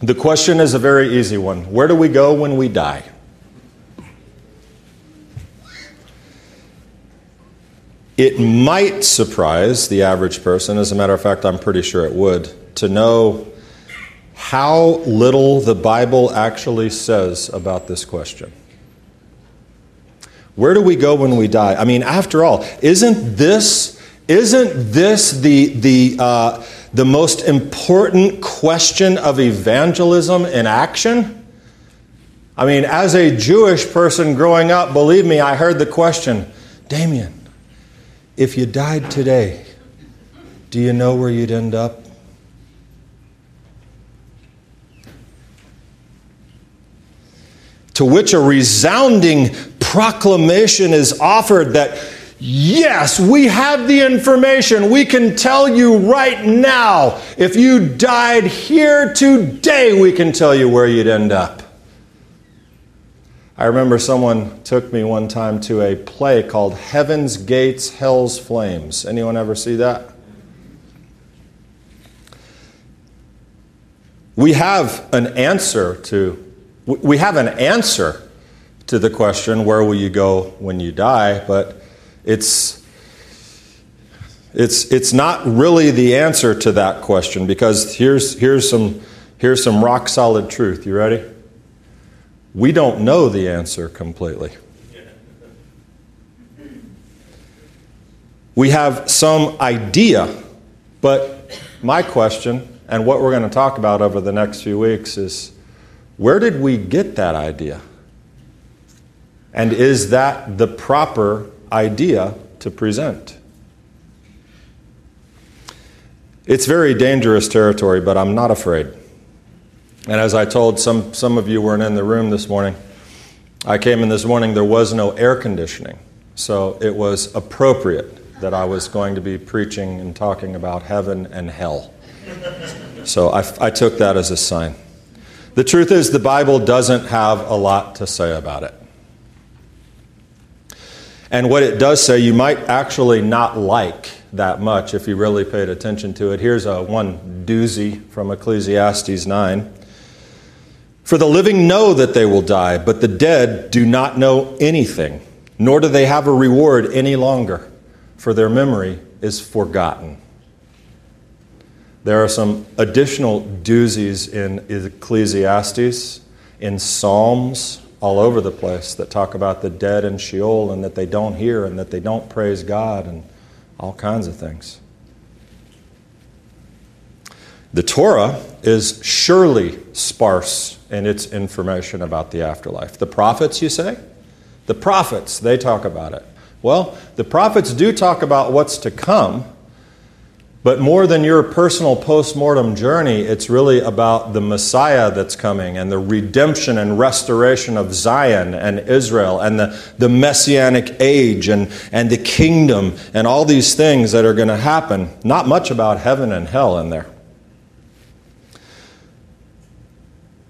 The question is a very easy one Where do we go when we die? It might surprise the average person, as a matter of fact, I'm pretty sure it would, to know how little the Bible actually says about this question. Where do we go when we die? I mean, after all, isn't this isn't this the the uh, the most important question of evangelism in action? I mean, as a Jewish person growing up, believe me, I heard the question, Damien, if you died today, do you know where you'd end up? To which a resounding proclamation is offered that, yes, we have the information. We can tell you right now. If you died here today, we can tell you where you'd end up. I remember someone took me one time to a play called Heaven's Gates, Hell's Flames. Anyone ever see that? We have an answer to we have an answer to the question where will you go when you die, but it's it's it's not really the answer to that question because here's here's some here's some rock solid truth. You ready? We don't know the answer completely. We have some idea, but my question, and what we're going to talk about over the next few weeks, is where did we get that idea? And is that the proper idea to present? It's very dangerous territory, but I'm not afraid. And as I told some, some of you weren't in the room this morning, I came in this morning, there was no air conditioning. So it was appropriate that I was going to be preaching and talking about heaven and hell. So I, I took that as a sign. The truth is, the Bible doesn't have a lot to say about it. And what it does say, you might actually not like that much if you really paid attention to it. Here's a one doozy from Ecclesiastes 9. For the living know that they will die, but the dead do not know anything, nor do they have a reward any longer, for their memory is forgotten. There are some additional doozies in Ecclesiastes, in Psalms, all over the place that talk about the dead in Sheol and that they don't hear and that they don't praise God and all kinds of things. The Torah is surely sparse in its information about the afterlife. The prophets, you say? The prophets, they talk about it. Well, the prophets do talk about what's to come, but more than your personal post-mortem journey, it's really about the Messiah that's coming and the redemption and restoration of Zion and Israel and the, the messianic age and, and the kingdom and all these things that are going to happen. Not much about heaven and hell in there.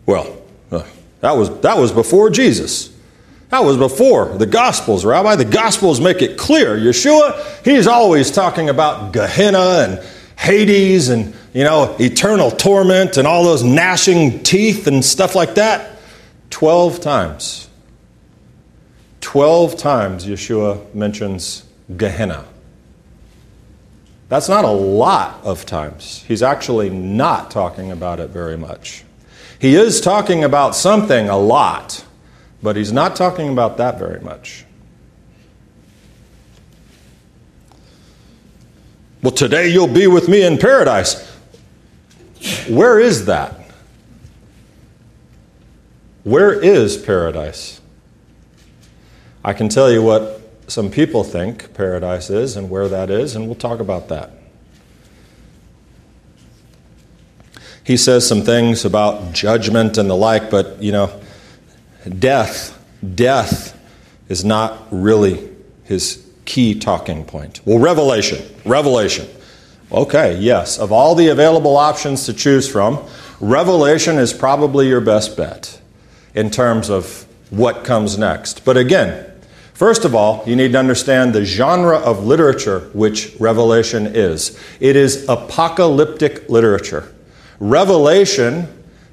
Well, uh, that was, that was before Jesus. That was before the Gospels, Rabbi. The Gospels make it clear. Yeshua, he's always talking about Gehenna and Hades and, you know, eternal torment and all those gnashing teeth and stuff like that. Twelve times. Twelve times Yeshua mentions Gehenna. That's not a lot of times. He's actually not talking about it very much. He is talking about something a lot, but he's not talking about that very much. Well, today you'll be with me in paradise. Where is that? Where is paradise? I can tell you what some people think paradise is and where that is, and we'll talk about that. he says some things about judgment and the like, but you know, death, death is not really his key talking point. Well, revelation, revelation. Okay, yes, of all the available options to choose from, revelation is probably your best bet in terms of what comes next. But again, First of all, you need to understand the genre of literature which Revelation is. It is apocalyptic literature. Revelation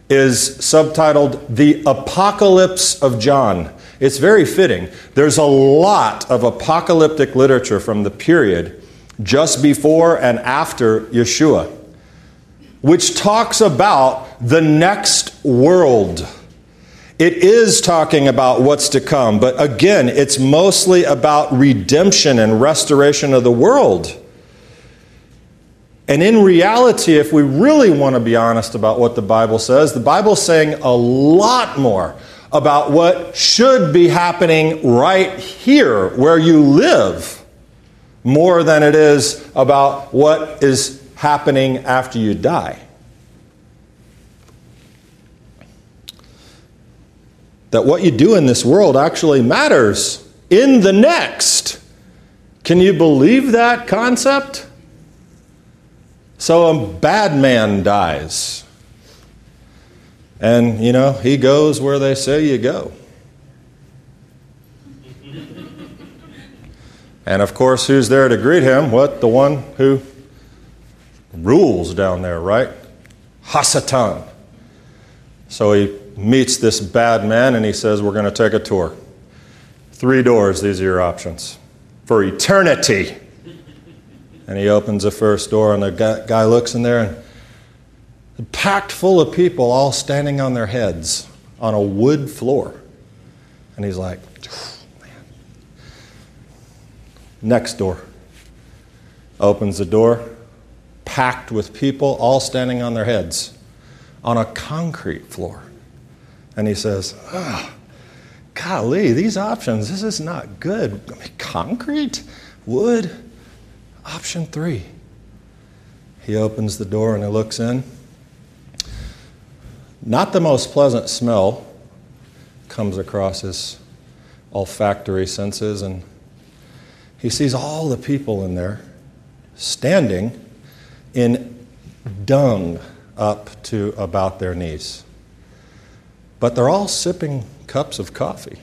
is subtitled The Apocalypse of John. It's very fitting. There's a lot of apocalyptic literature from the period just before and after Yeshua, which talks about the next world. It is talking about what's to come, but again, it's mostly about redemption and restoration of the world. And in reality, if we really want to be honest about what the Bible says, the Bible's saying a lot more about what should be happening right here where you live more than it is about what is happening after you die. That what you do in this world actually matters in the next. Can you believe that concept? So a bad man dies. And, you know, he goes where they say you go. and of course, who's there to greet him? What? The one who rules down there, right? Hasatan. So he meets this bad man and he says, We're going to take a tour. Three doors, these are your options for eternity. And he opens the first door, and the guy looks in there, and packed full of people all standing on their heads on a wood floor. And he's like, man. Next door. Opens the door, packed with people all standing on their heads on a concrete floor. And he says, oh, golly, these options, this is not good. Concrete? Wood? Option three. He opens the door and he looks in. Not the most pleasant smell comes across his olfactory senses, and he sees all the people in there standing in dung up to about their knees. But they're all sipping cups of coffee.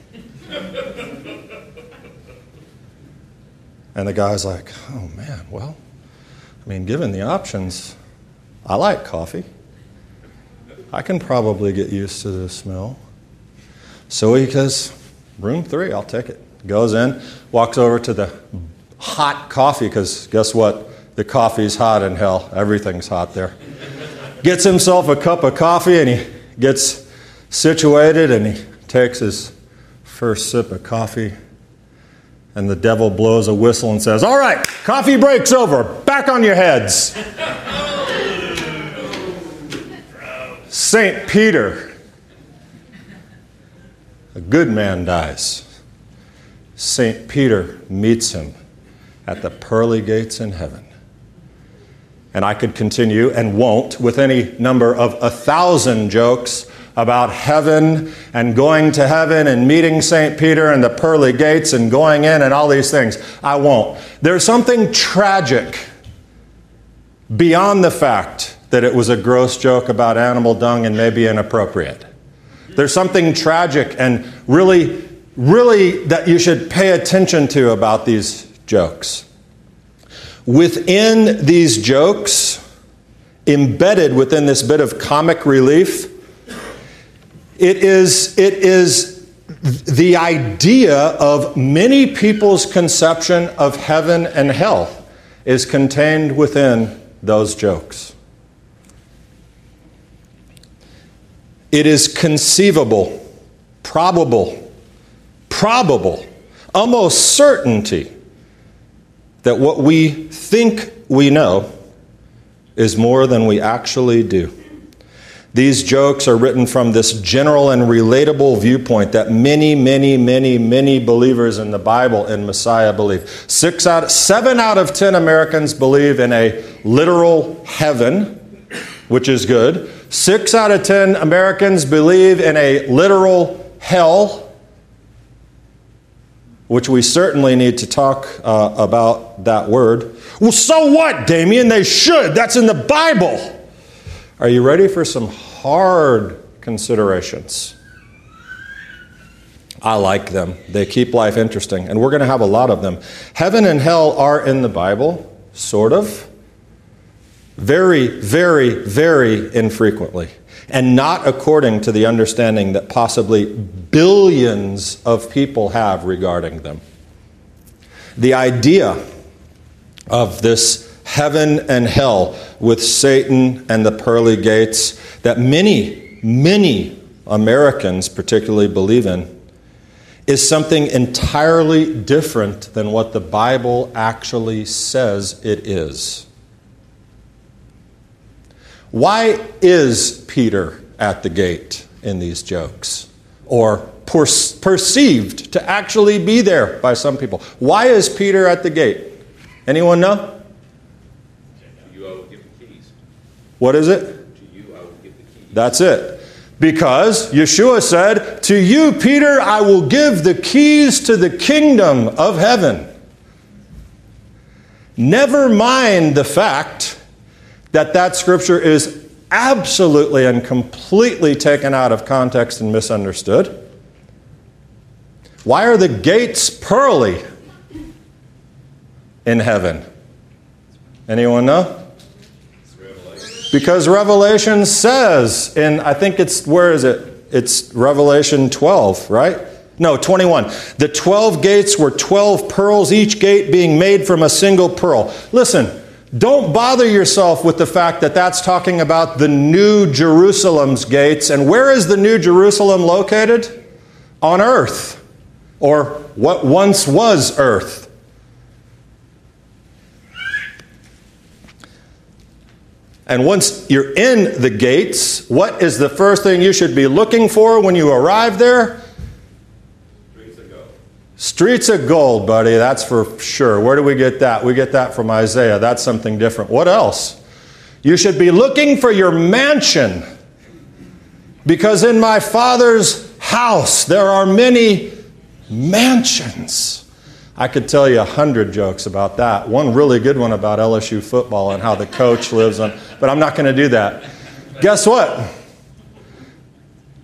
And the guy's like, oh man, well, I mean, given the options, I like coffee. I can probably get used to the smell. So he goes, room three, I'll take it. Goes in, walks over to the hot coffee, because guess what? The coffee's hot in hell. Everything's hot there. Gets himself a cup of coffee and he gets situated and he takes his first sip of coffee and the devil blows a whistle and says, All right, coffee break's over. Back on your heads. St. Peter, a good man dies. St. Peter meets him at the pearly gates in heaven. And I could continue and won't with any number of a thousand jokes about heaven and going to heaven and meeting St. Peter and the pearly gates and going in and all these things. I won't. There's something tragic beyond the fact that it was a gross joke about animal dung and maybe inappropriate. There's something tragic and really, really that you should pay attention to about these jokes. Within these jokes, embedded within this bit of comic relief, it is, it is the idea of many people's conception of heaven and hell is contained within those jokes. It is conceivable, probable, probable, almost certainty that what we think we know is more than we actually do. These jokes are written from this general and relatable viewpoint that many, many, many, many believers in the Bible and Messiah believe. Six out, seven out of ten Americans believe in a literal heaven, which is good. Six out of ten Americans believe in a literal hell, which we certainly need to talk uh, about that word. Well, so what, Damien? They should. That's in the Bible. Are you ready for some hard considerations? I like them. They keep life interesting, and we're going to have a lot of them. Heaven and hell are in the Bible, sort of. Very, very, very infrequently. and not according to the understanding that possibly billions of people have regarding them. The idea of this heaven and hell with Satan and the pearly gates that many, many Americans particularly believe in is something entirely different than what the Bible actually says it is. Why is Peter at the gate in these jokes? Or per- perceived to actually be there by some people. Why is Peter at the gate? Anyone know? What is it? That's it. Because Yeshua said, To you, Peter, I will give the keys to the kingdom of heaven. Never mind the fact that that scripture is absolutely and completely taken out of context and misunderstood. Why are the gates pearly in heaven? Anyone know? Because Revelation says in, I think it's, where is it? It's Revelation 12, right? No, 21. The 12 gates were 12 pearls, each gate being made from a single pearl. Listen, don't bother yourself with the fact that that's talking about the New Jerusalem's gates. And where is the New Jerusalem located? On earth, or what once was earth. And once you're in the gates, what is the first thing you should be looking for when you arrive there? Streets of gold. Streets of gold, buddy, that's for sure. Where do we get that? We get that from Isaiah. That's something different. What else? You should be looking for your mansion. Because in my Father's house there are many mansions. I could tell you a hundred jokes about that. One really good one about LSU football and how the coach lives on, but I'm not going to do that. Guess what?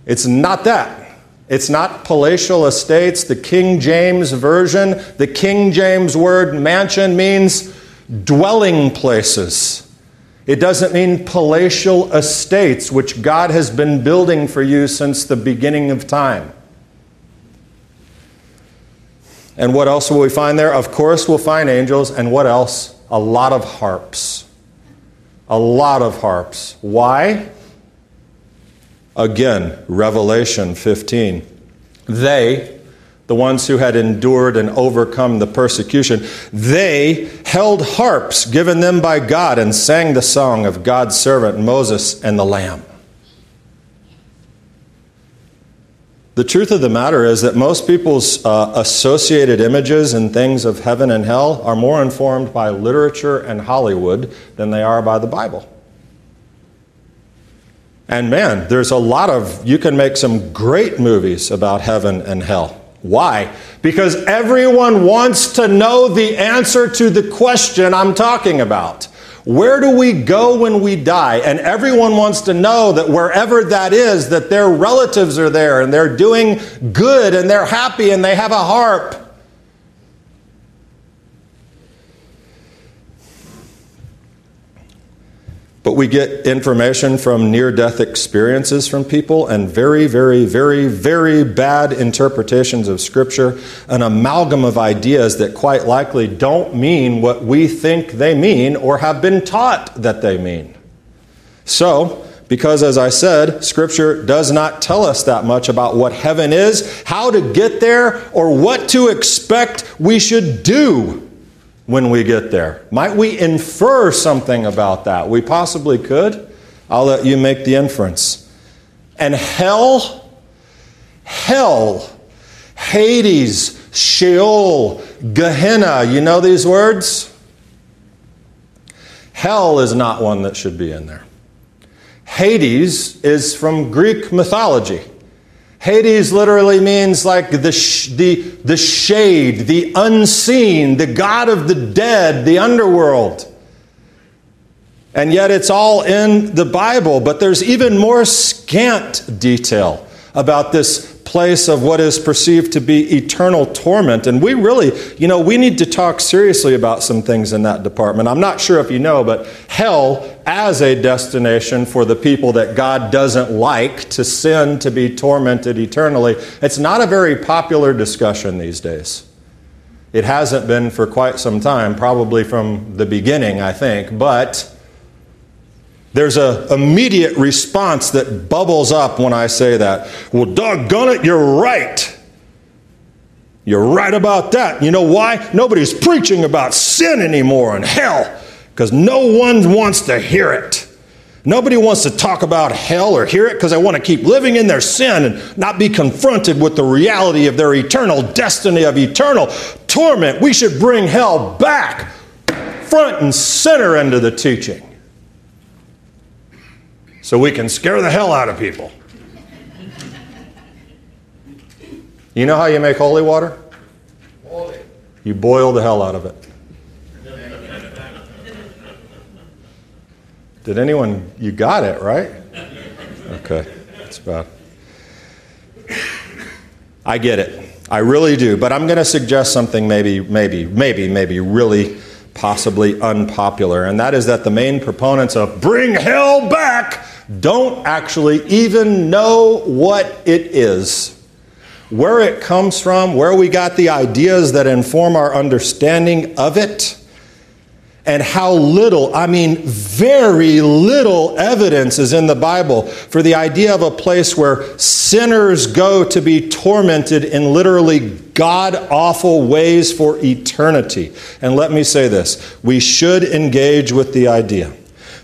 It's not that. It's not palatial estates, the King James Version. The King James word mansion means dwelling places. It doesn't mean palatial estates, which God has been building for you since the beginning of time. And what else will we find there? Of course, we'll find angels. And what else? A lot of harps. A lot of harps. Why? Again, Revelation 15. They, the ones who had endured and overcome the persecution, they held harps given them by God and sang the song of God's servant Moses and the Lamb. The truth of the matter is that most people's uh, associated images and things of heaven and hell are more informed by literature and Hollywood than they are by the Bible. And man, there's a lot of, you can make some great movies about heaven and hell. Why? Because everyone wants to know the answer to the question I'm talking about. Where do we go when we die? And everyone wants to know that wherever that is, that their relatives are there and they're doing good and they're happy and they have a harp. But we get information from near death experiences from people and very, very, very, very bad interpretations of Scripture, an amalgam of ideas that quite likely don't mean what we think they mean or have been taught that they mean. So, because as I said, Scripture does not tell us that much about what heaven is, how to get there, or what to expect we should do when we get there? Might we infer something about that? We possibly could. I'll let you make the inference. And hell, hell, Hades, Sheol, Gehenna, you know these words? Hell is not one that should be in there. Hades is from Greek mythology. Hades literally means like the, sh- the, the shade, the unseen, the God of the dead, the underworld. And yet it's all in the Bible, but there's even more scant detail about this place of what is perceived to be eternal torment. And we really, you know, we need to talk seriously about some things in that department. I'm not sure if you know, but hell as a destination for the people that God doesn't like to sin, to be tormented eternally, it's not a very popular discussion these days. It hasn't been for quite some time, probably from the beginning, I think, but there's an immediate response that bubbles up when I say that. Well, doggone it, you're right. You're right about that. You know why? Nobody's preaching about sin anymore and hell because no one wants to hear it. Nobody wants to talk about hell or hear it because they want to keep living in their sin and not be confronted with the reality of their eternal destiny of eternal torment. We should bring hell back front and center into the teaching so we can scare the hell out of people. You know how you make holy water? You boil the hell out of it. Did anyone, you got it, right? Okay, that's about. I get it. I really do. But I'm going to suggest something maybe, maybe, maybe, maybe really possibly unpopular, and that is that the main proponents of bring hell back don't actually even know what it is, where it comes from, where we got the ideas that inform our understanding of it, and how little, I mean, very little evidence is in the Bible for the idea of a place where sinners go to be tormented in literally god awful ways for eternity. And let me say this we should engage with the idea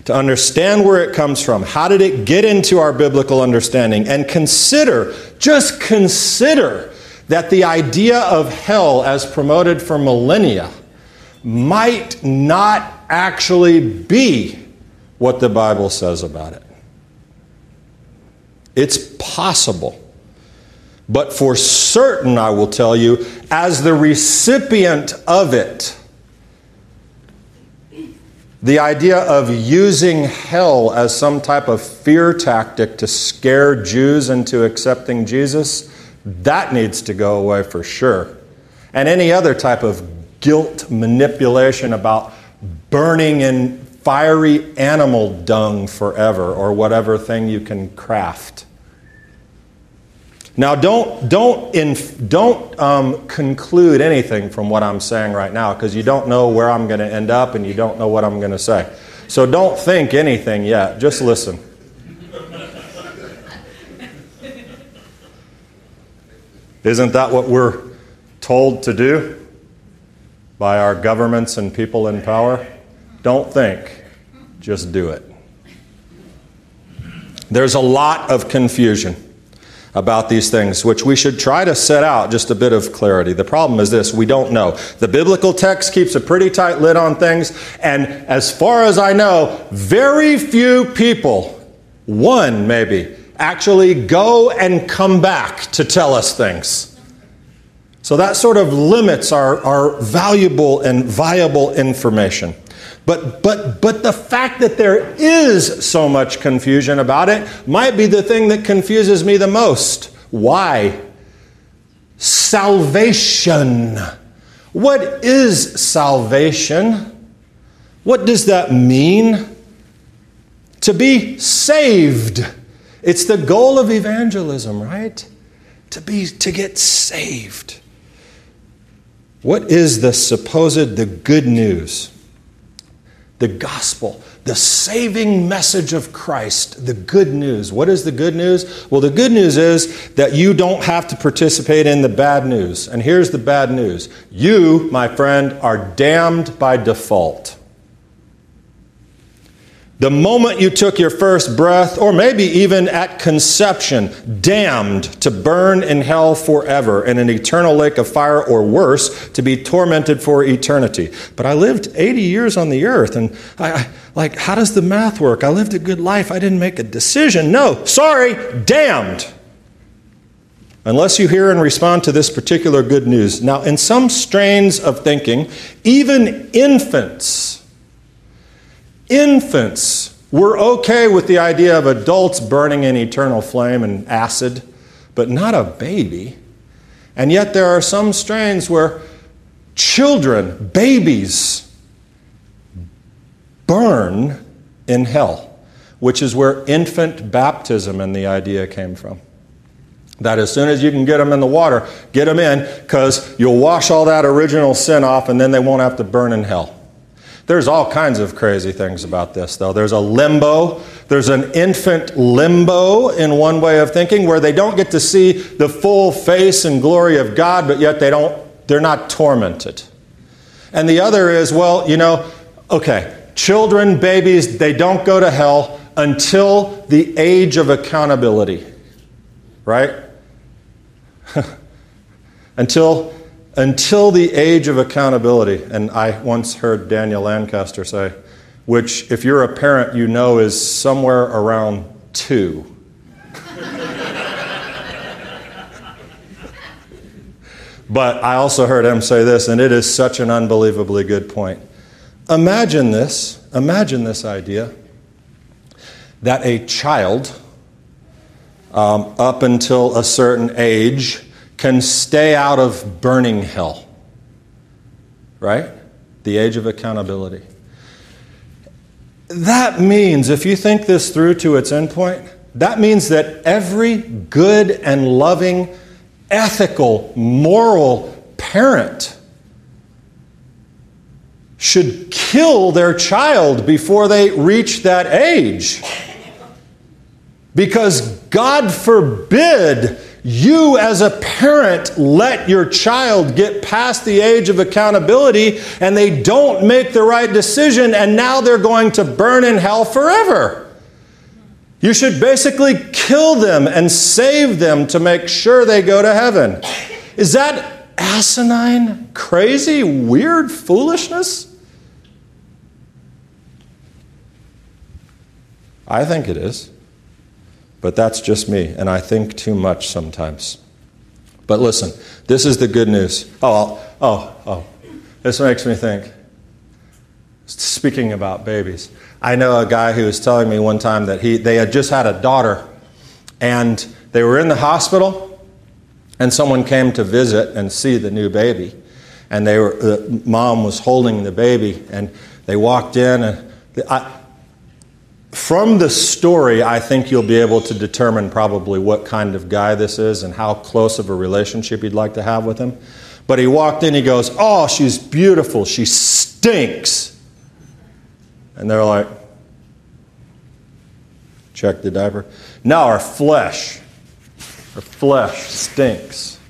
to understand where it comes from. How did it get into our biblical understanding? And consider, just consider, that the idea of hell as promoted for millennia might not actually be what the Bible says about it. It's possible. But for certain, I will tell you, as the recipient of it, the idea of using hell as some type of fear tactic to scare Jews into accepting Jesus, that needs to go away for sure. And any other type of guilt manipulation about burning in fiery animal dung forever or whatever thing you can craft. Now, don't, don't, inf- don't um, conclude anything from what I'm saying right now because you don't know where I'm going to end up and you don't know what I'm going to say. So don't think anything yet. Just listen. Isn't that what we're told to do by our governments and people in power? Don't think, just do it. There's a lot of confusion about these things, which we should try to set out just a bit of clarity. The problem is this we don't know. The biblical text keeps a pretty tight lid on things, and as far as I know, very few people, one maybe, actually go and come back to tell us things. So that sort of limits our, our valuable and viable information. But, but, but the fact that there is so much confusion about it might be the thing that confuses me the most. Why? Salvation. What is salvation? What does that mean? To be saved. It's the goal of evangelism, right? To be to get saved. What is the supposed the good news? The gospel, the saving message of Christ, the good news. What is the good news? Well, the good news is that you don't have to participate in the bad news. And here's the bad news you, my friend, are damned by default. The moment you took your first breath, or maybe even at conception, damned to burn in hell forever in an eternal lake of fire, or worse, to be tormented for eternity. But I lived 80 years on the earth, and I, I like, how does the math work? I lived a good life. I didn't make a decision. No, sorry, damned. Unless you hear and respond to this particular good news. Now, in some strains of thinking, even infants, Infants were okay with the idea of adults burning in eternal flame and acid, but not a baby. And yet there are some strains where children, babies, burn in hell, which is where infant baptism and the idea came from. That as soon as you can get them in the water, get them in because you'll wash all that original sin off and then they won't have to burn in hell. There's all kinds of crazy things about this, though. There's a limbo. There's an infant limbo in one way of thinking where they don't get to see the full face and glory of God, but yet they don't, they're not tormented. And the other is, well, you know, okay, children, babies, they don't go to hell until the age of accountability, right? until until the age of accountability. And I once heard Daniel Lancaster say, which, if you're a parent, you know is somewhere around two. but I also heard him say this, and it is such an unbelievably good point. Imagine this, imagine this idea that a child, um, up until a certain age, can stay out of burning hell. Right? The age of accountability. That means, if you think this through to its endpoint, that means that every good and loving, ethical, moral parent should kill their child before they reach that age. Because God forbid you, as a parent, let your child get past the age of accountability and they don't make the right decision, and now they're going to burn in hell forever. You should basically kill them and save them to make sure they go to heaven. Is that asinine, crazy, weird foolishness? I think it is. But that's just me, and I think too much sometimes. But listen, this is the good news. Oh, oh, oh. This makes me think. Speaking about babies, I know a guy who was telling me one time that he, they had just had a daughter, and they were in the hospital, and someone came to visit and see the new baby. And they were, the mom was holding the baby, and they walked in, and I, from the story, I think you'll be able to determine probably what kind of guy this is and how close of a relationship you'd like to have with him. But he walked in, he goes, Oh, she's beautiful. She stinks. And they're like, Check the diaper. Now our flesh, our flesh stinks.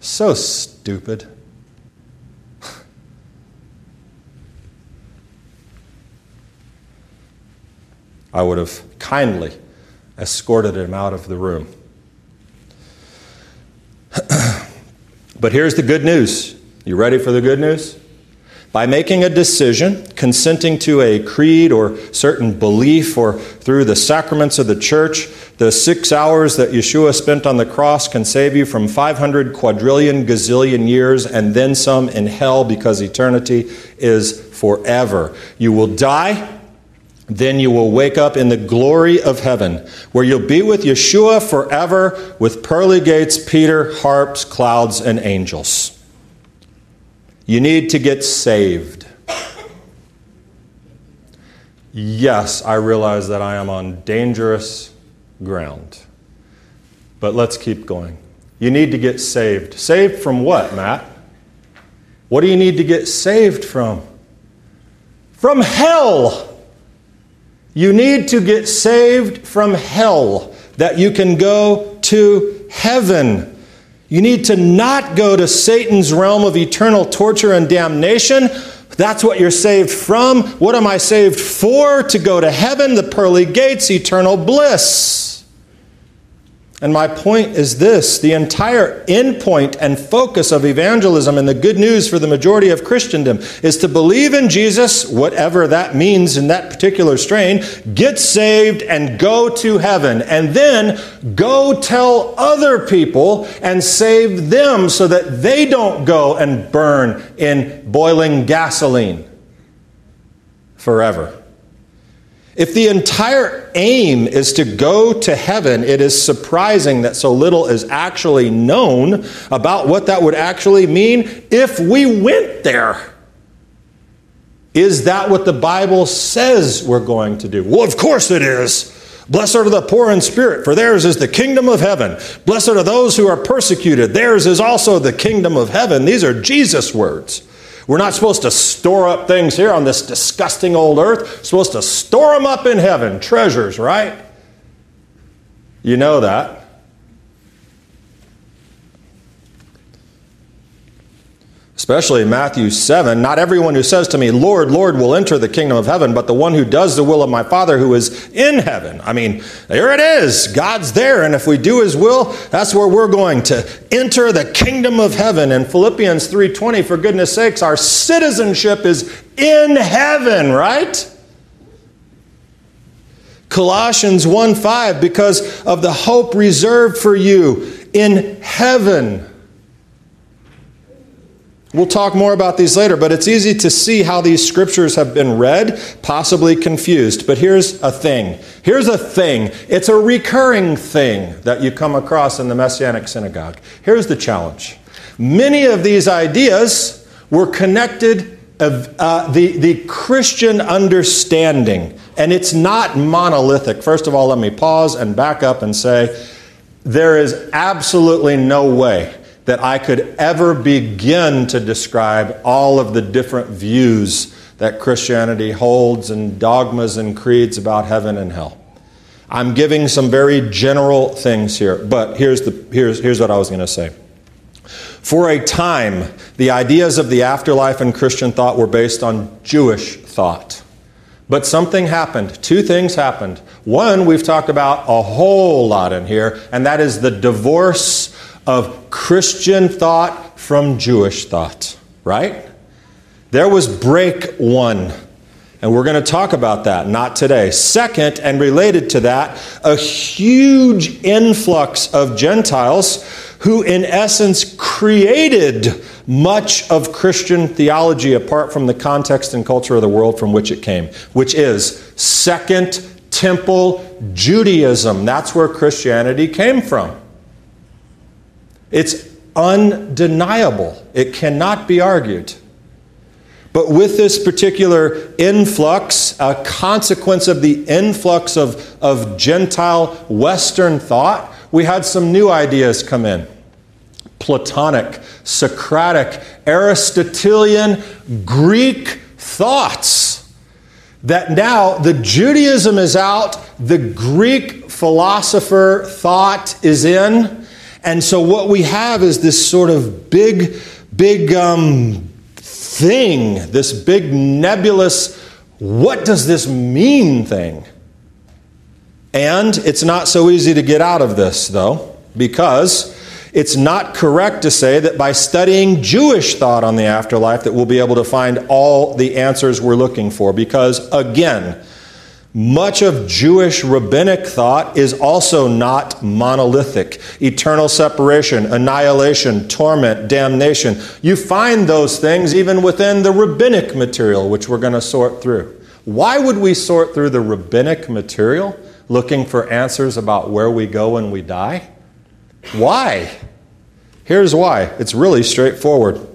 So stupid. I would have kindly escorted him out of the room. but here's the good news. You ready for the good news? By making a decision, consenting to a creed or certain belief, or through the sacraments of the church, the six hours that Yeshua spent on the cross can save you from 500 quadrillion gazillion years and then some in hell because eternity is forever. You will die then you will wake up in the glory of heaven, where you'll be with Yeshua forever with pearly gates, Peter, harps, clouds, and angels. You need to get saved. Yes, I realize that I am on dangerous ground. But let's keep going. You need to get saved. Saved from what, Matt? What do you need to get saved from? From hell. You need to get saved from hell that you can go to heaven. You need to not go to Satan's realm of eternal torture and damnation. That's what you're saved from. What am I saved for? To go to heaven, the pearly gates, eternal bliss. And my point is this the entire endpoint and focus of evangelism and the good news for the majority of Christendom is to believe in Jesus, whatever that means in that particular strain, get saved and go to heaven. And then go tell other people and save them so that they don't go and burn in boiling gasoline forever. If the entire aim is to go to heaven, it is surprising that so little is actually known about what that would actually mean if we went there. Is that what the Bible says we're going to do? Well, of course it is. Blessed are the poor in spirit, for theirs is the kingdom of heaven. Blessed are those who are persecuted, theirs is also the kingdom of heaven. These are Jesus' words. We're not supposed to store up things here on this disgusting old earth. We're supposed to store them up in heaven, treasures, right? You know that. Especially in Matthew 7, not everyone who says to me, Lord, Lord, will enter the kingdom of heaven, but the one who does the will of my Father who is in heaven. I mean, there it is. God's there, and if we do his will, that's where we're going to enter the kingdom of heaven. In Philippians 3:20, for goodness sakes, our citizenship is in heaven, right? Colossians 1:5, because of the hope reserved for you in heaven. We'll talk more about these later, but it's easy to see how these scriptures have been read, possibly confused. But here's a thing. Here's a thing. It's a recurring thing that you come across in the Messianic synagogue. Here's the challenge. Many of these ideas were connected of uh, the, the Christian understanding, and it's not monolithic. First of all, let me pause and back up and say there is absolutely no way that I could ever begin to describe all of the different views that Christianity holds and dogmas and creeds about heaven and hell. I'm giving some very general things here, but here's, the, here's, here's what I was going to say. For a time, the ideas of the afterlife and Christian thought were based on Jewish thought. But something happened. Two things happened. One, we've talked about a whole lot in here, and that is the divorce of Christian thought from Jewish thought, right? There was break one. And we're going to talk about that, not today. Second, and related to that, a huge influx of Gentiles who, in essence, created much of Christian theology apart from the context and culture of the world from which it came, which is Second Temple Judaism. That's where Christianity came from. It's undeniable, it cannot be argued. But with this particular influx, a consequence of the influx of, of Gentile Western thought, we had some new ideas come in. Platonic, Socratic, Aristotelian, Greek thoughts. That now the Judaism is out, the Greek philosopher thought is in, and so what we have is this sort of big, big um, thing, this big nebulous, what does this mean thing? And it's not so easy to get out of this, though, because it's not correct to say that by studying Jewish thought on the afterlife that we'll be able to find all the answers we're looking for. Because, again, much of Jewish rabbinic thought is also not monolithic. Eternal separation, annihilation, torment, damnation. You find those things even within the rabbinic material, which we're going to sort through. Why would we sort through the rabbinic material looking for answers about where we go when we die? Why? Here's why it's really straightforward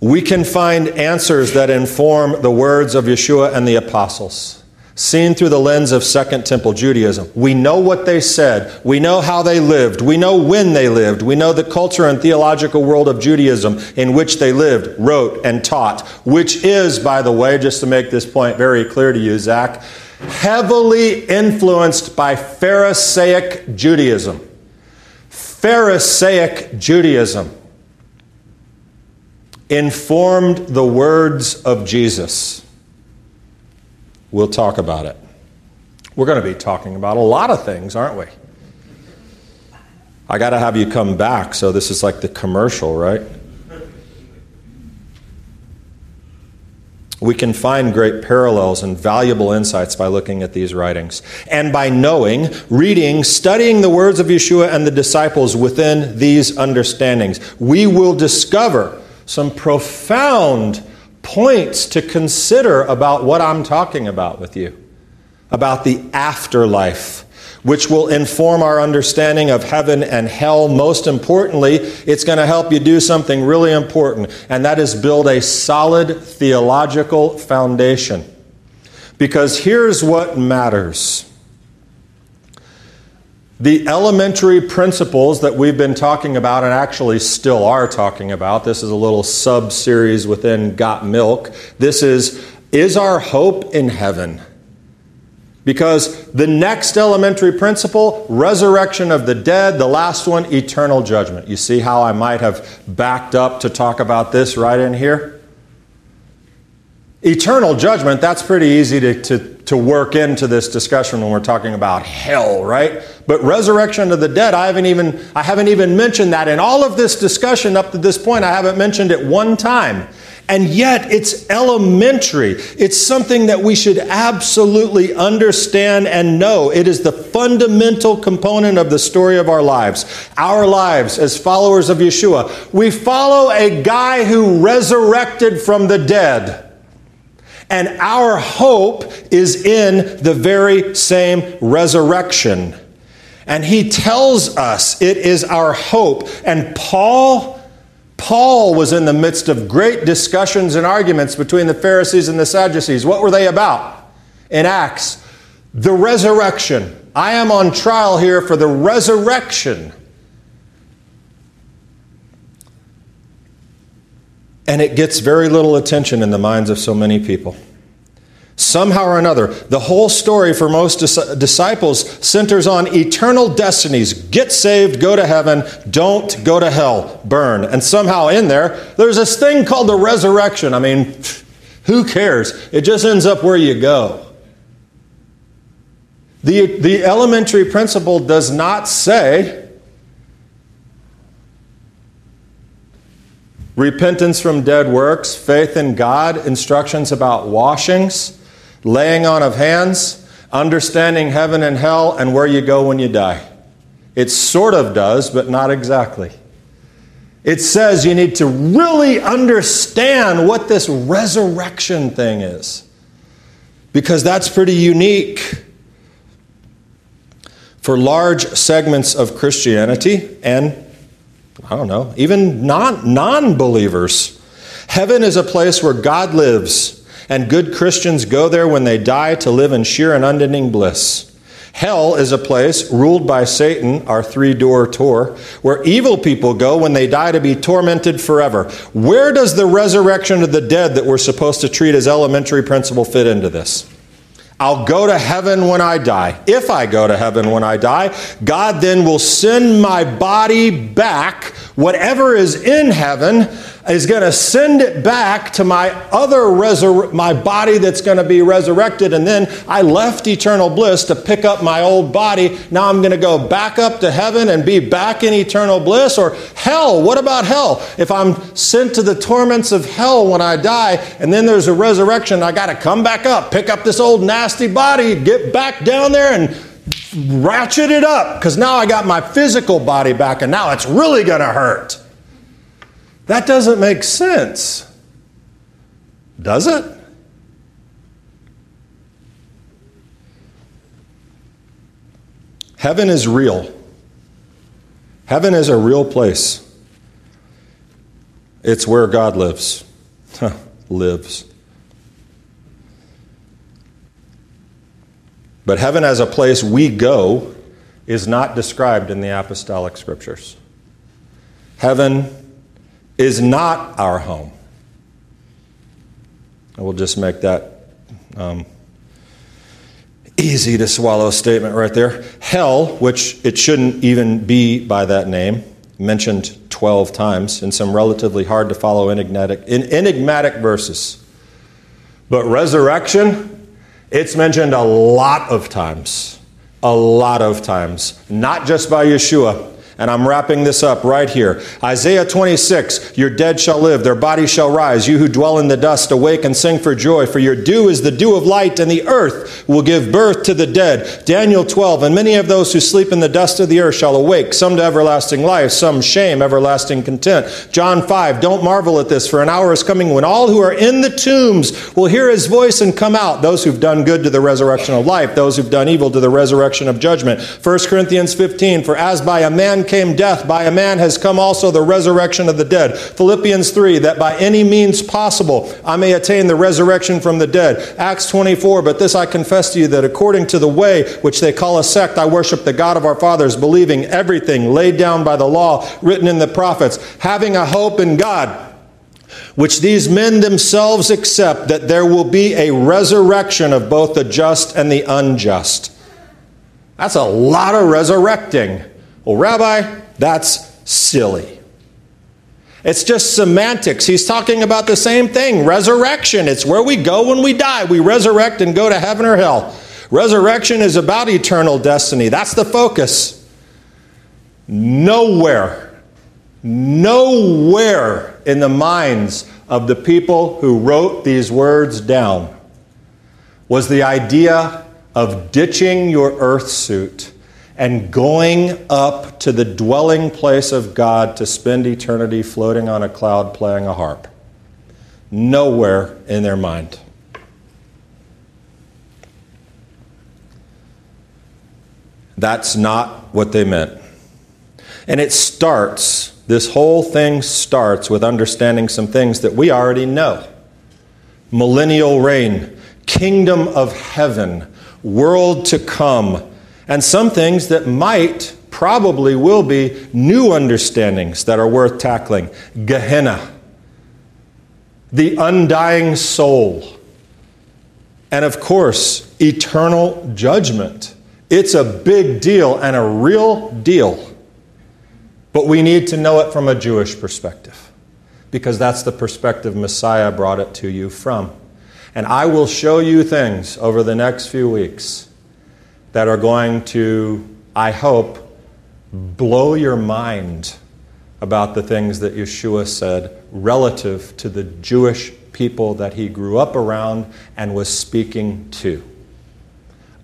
we can find answers that inform the words of Yeshua and the apostles, seen through the lens of Second Temple Judaism. We know what they said, we know how they lived, we know when they lived, we know the culture and theological world of Judaism in which they lived, wrote, and taught, which is, by the way, just to make this point very clear to you, Zach, heavily influenced by Pharisaic Judaism. Pharisaic Judaism informed the words of Jesus. We'll talk about it. We're going to be talking about a lot of things, aren't we? I got to have you come back, so this is like the commercial, right? We can find great parallels and valuable insights by looking at these writings and by knowing, reading, studying the words of Yeshua and the disciples within these understandings. We will discover some profound points to consider about what I'm talking about with you, about the afterlife, which will inform our understanding of heaven and hell. Most importantly, it's going to help you do something really important, and that is build a solid theological foundation. Because here's what matters. The elementary principles that we've been talking about and actually still are talking about, this is a little sub series within Got Milk. This is Is our hope in heaven? Because the next elementary principle, resurrection of the dead, the last one, eternal judgment. You see how I might have backed up to talk about this right in here? Eternal judgment, that's pretty easy to, to, to work into this discussion when we're talking about hell, right? But resurrection of the dead, I haven't even I haven't even mentioned that in all of this discussion up to this point. I haven't mentioned it one time. And yet it's elementary. It's something that we should absolutely understand and know. It is the fundamental component of the story of our lives. Our lives as followers of Yeshua. We follow a guy who resurrected from the dead. And our hope is in the very same resurrection. And he tells us it is our hope. And Paul, Paul was in the midst of great discussions and arguments between the Pharisees and the Sadducees. What were they about? In Acts, the resurrection. I am on trial here for the resurrection. And it gets very little attention in the minds of so many people. Somehow or another, the whole story for most dis- disciples centers on eternal destinies. Get saved, go to heaven, don't go to hell, burn. And somehow in there, there's this thing called the resurrection. I mean, who cares? It just ends up where you go. The, the elementary principle does not say repentance from dead works, faith in God, instructions about washings, laying on of hands, understanding heaven and hell, and where you go when you die. It sort of does, but not exactly. It says you need to really understand what this resurrection thing is, because that's pretty unique. For large segments of Christianity and I don't know, even non believers. Heaven is a place where God lives, and good Christians go there when they die to live in sheer and unending bliss. Hell is a place ruled by Satan, our three door tour, where evil people go when they die to be tormented forever. Where does the resurrection of the dead that we're supposed to treat as elementary principle fit into this? I'll go to heaven when I die. If I go to heaven when I die, God then will send my body back. Whatever is in heaven is going to send it back to my other resur- my body that's going to be resurrected and then I left eternal bliss to pick up my old body. Now I'm going to go back up to heaven and be back in eternal bliss or hell. What about hell? If I'm sent to the torments of hell when I die and then there's a resurrection, I got to come back up, pick up this old nasty body, get back down there and ratchet it up because now I got my physical body back and now it's really going to hurt. That doesn't make sense. Does it? Heaven is real. Heaven is a real place. It's where God lives. lives. But heaven as a place we go is not described in the apostolic scriptures. Heaven is not our home. And we'll just make that um, easy to swallow statement right there. Hell, which it shouldn't even be by that name, mentioned 12 times in some relatively hard to follow enigmatic, enigmatic verses. But resurrection, it's mentioned a lot of times. A lot of times. Not just by Yeshua And I'm wrapping this up right here. Isaiah 26 Your dead shall live, their bodies shall rise. You who dwell in the dust, awake and sing for joy, for your dew is the dew of light, and the earth will give birth to the dead. Daniel 12 And many of those who sleep in the dust of the earth shall awake, some to everlasting life, some shame, everlasting content. John 5 Don't marvel at this, for an hour is coming when all who are in the tombs will hear his voice and come out, those who've done good to the resurrection of life, those who've done evil to the resurrection of judgment. 1 Corinthians 15 For as by a man came death, by a man has come also the resurrection of the dead. Philippians 3, that by any means possible I may attain the resurrection from the dead. Acts 24, but this I confess to you that according to the way which they call a sect, I worship the God of our fathers, believing everything laid down by the law, written in the prophets, having a hope in God which these men themselves accept that there will be a resurrection of both the just and the unjust. That's a lot of resurrecting. Well, Rabbi, that's silly. It's just semantics. He's talking about the same thing resurrection. It's where we go when we die. We resurrect and go to heaven or hell. Resurrection is about eternal destiny. That's the focus. Nowhere, nowhere in the minds of the people who wrote these words down was the idea of ditching your earth suit and going up to the dwelling place of God to spend eternity floating on a cloud playing a harp. Nowhere in their mind. That's not what they meant. And it starts, this whole thing starts with understanding some things that we already know millennial reign, kingdom of heaven, world to come and some things that might, probably will be, new understandings that are worth tackling. Gehenna, the undying soul, and of course, eternal judgment. It's a big deal and a real deal. But we need to know it from a Jewish perspective because that's the perspective Messiah brought it to you from. And I will show you things over the next few weeks that are going to, I hope, blow your mind about the things that Yeshua said relative to the Jewish people that he grew up around and was speaking to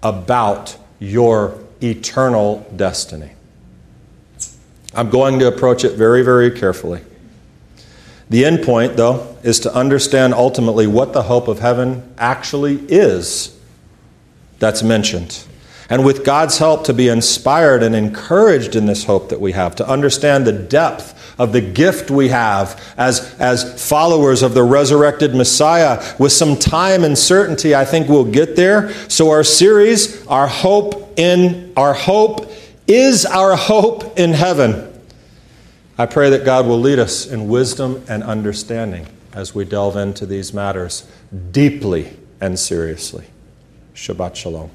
about your eternal destiny. I'm going to approach it very, very carefully. The end point, though, is to understand ultimately what the hope of heaven actually is that's mentioned and with God's help to be inspired and encouraged in this hope that we have, to understand the depth of the gift we have as, as followers of the resurrected Messiah. With some time and certainty, I think we'll get there. So our series, our hope in our hope is our hope in heaven. I pray that God will lead us in wisdom and understanding as we delve into these matters deeply and seriously. Shabbat Shalom.